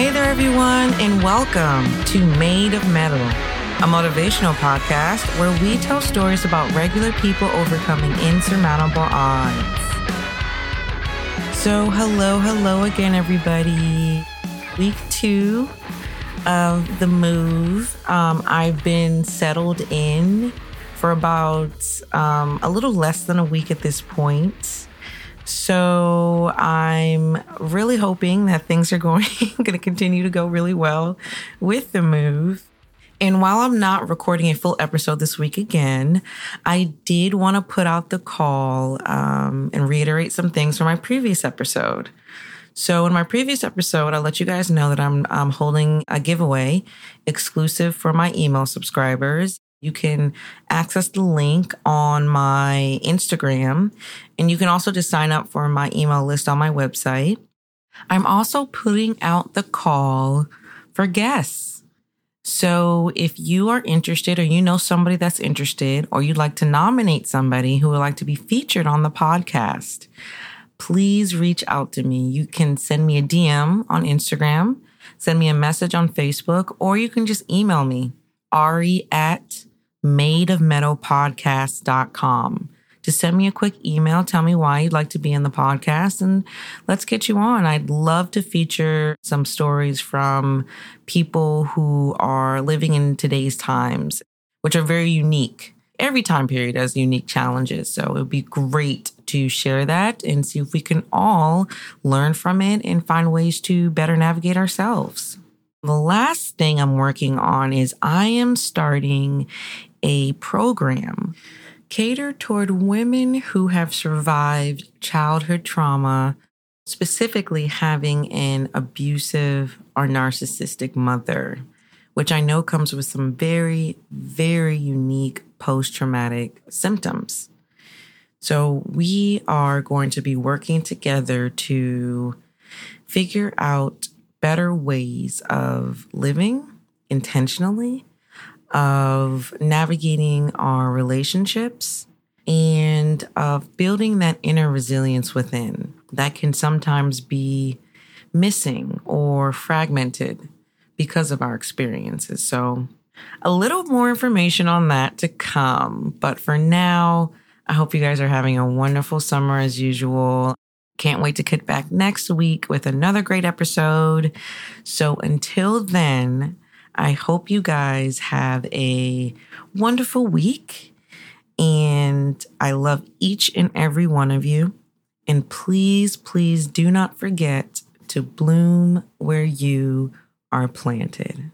Hey there, everyone, and welcome to Made of Metal, a motivational podcast where we tell stories about regular people overcoming insurmountable odds. So, hello, hello again, everybody. Week two of the move. Um, I've been settled in for about um, a little less than a week at this point. So I'm really hoping that things are going going to continue to go really well with the move. And while I'm not recording a full episode this week again, I did want to put out the call um, and reiterate some things from my previous episode. So, in my previous episode, I let you guys know that I'm, I'm holding a giveaway exclusive for my email subscribers. You can access the link on my Instagram, and you can also just sign up for my email list on my website. I'm also putting out the call for guests. So if you are interested or you know somebody that's interested or you'd like to nominate somebody who would like to be featured on the podcast, please reach out to me. You can send me a DM on Instagram, send me a message on Facebook, or you can just email me, Ari at madeofmetalpodcast.com. to send me a quick email. Tell me why you'd like to be in the podcast and let's get you on. I'd love to feature some stories from people who are living in today's times, which are very unique. Every time period has unique challenges. So it would be great to share that and see if we can all learn from it and find ways to better navigate ourselves. The last thing I'm working on is I am starting a program catered toward women who have survived childhood trauma, specifically having an abusive or narcissistic mother, which I know comes with some very, very unique post traumatic symptoms. So, we are going to be working together to figure out better ways of living intentionally of navigating our relationships and of building that inner resilience within that can sometimes be missing or fragmented because of our experiences. So, a little more information on that to come. But for now, I hope you guys are having a wonderful summer as usual. Can't wait to get back next week with another great episode. So, until then, I hope you guys have a wonderful week. And I love each and every one of you. And please, please do not forget to bloom where you are planted.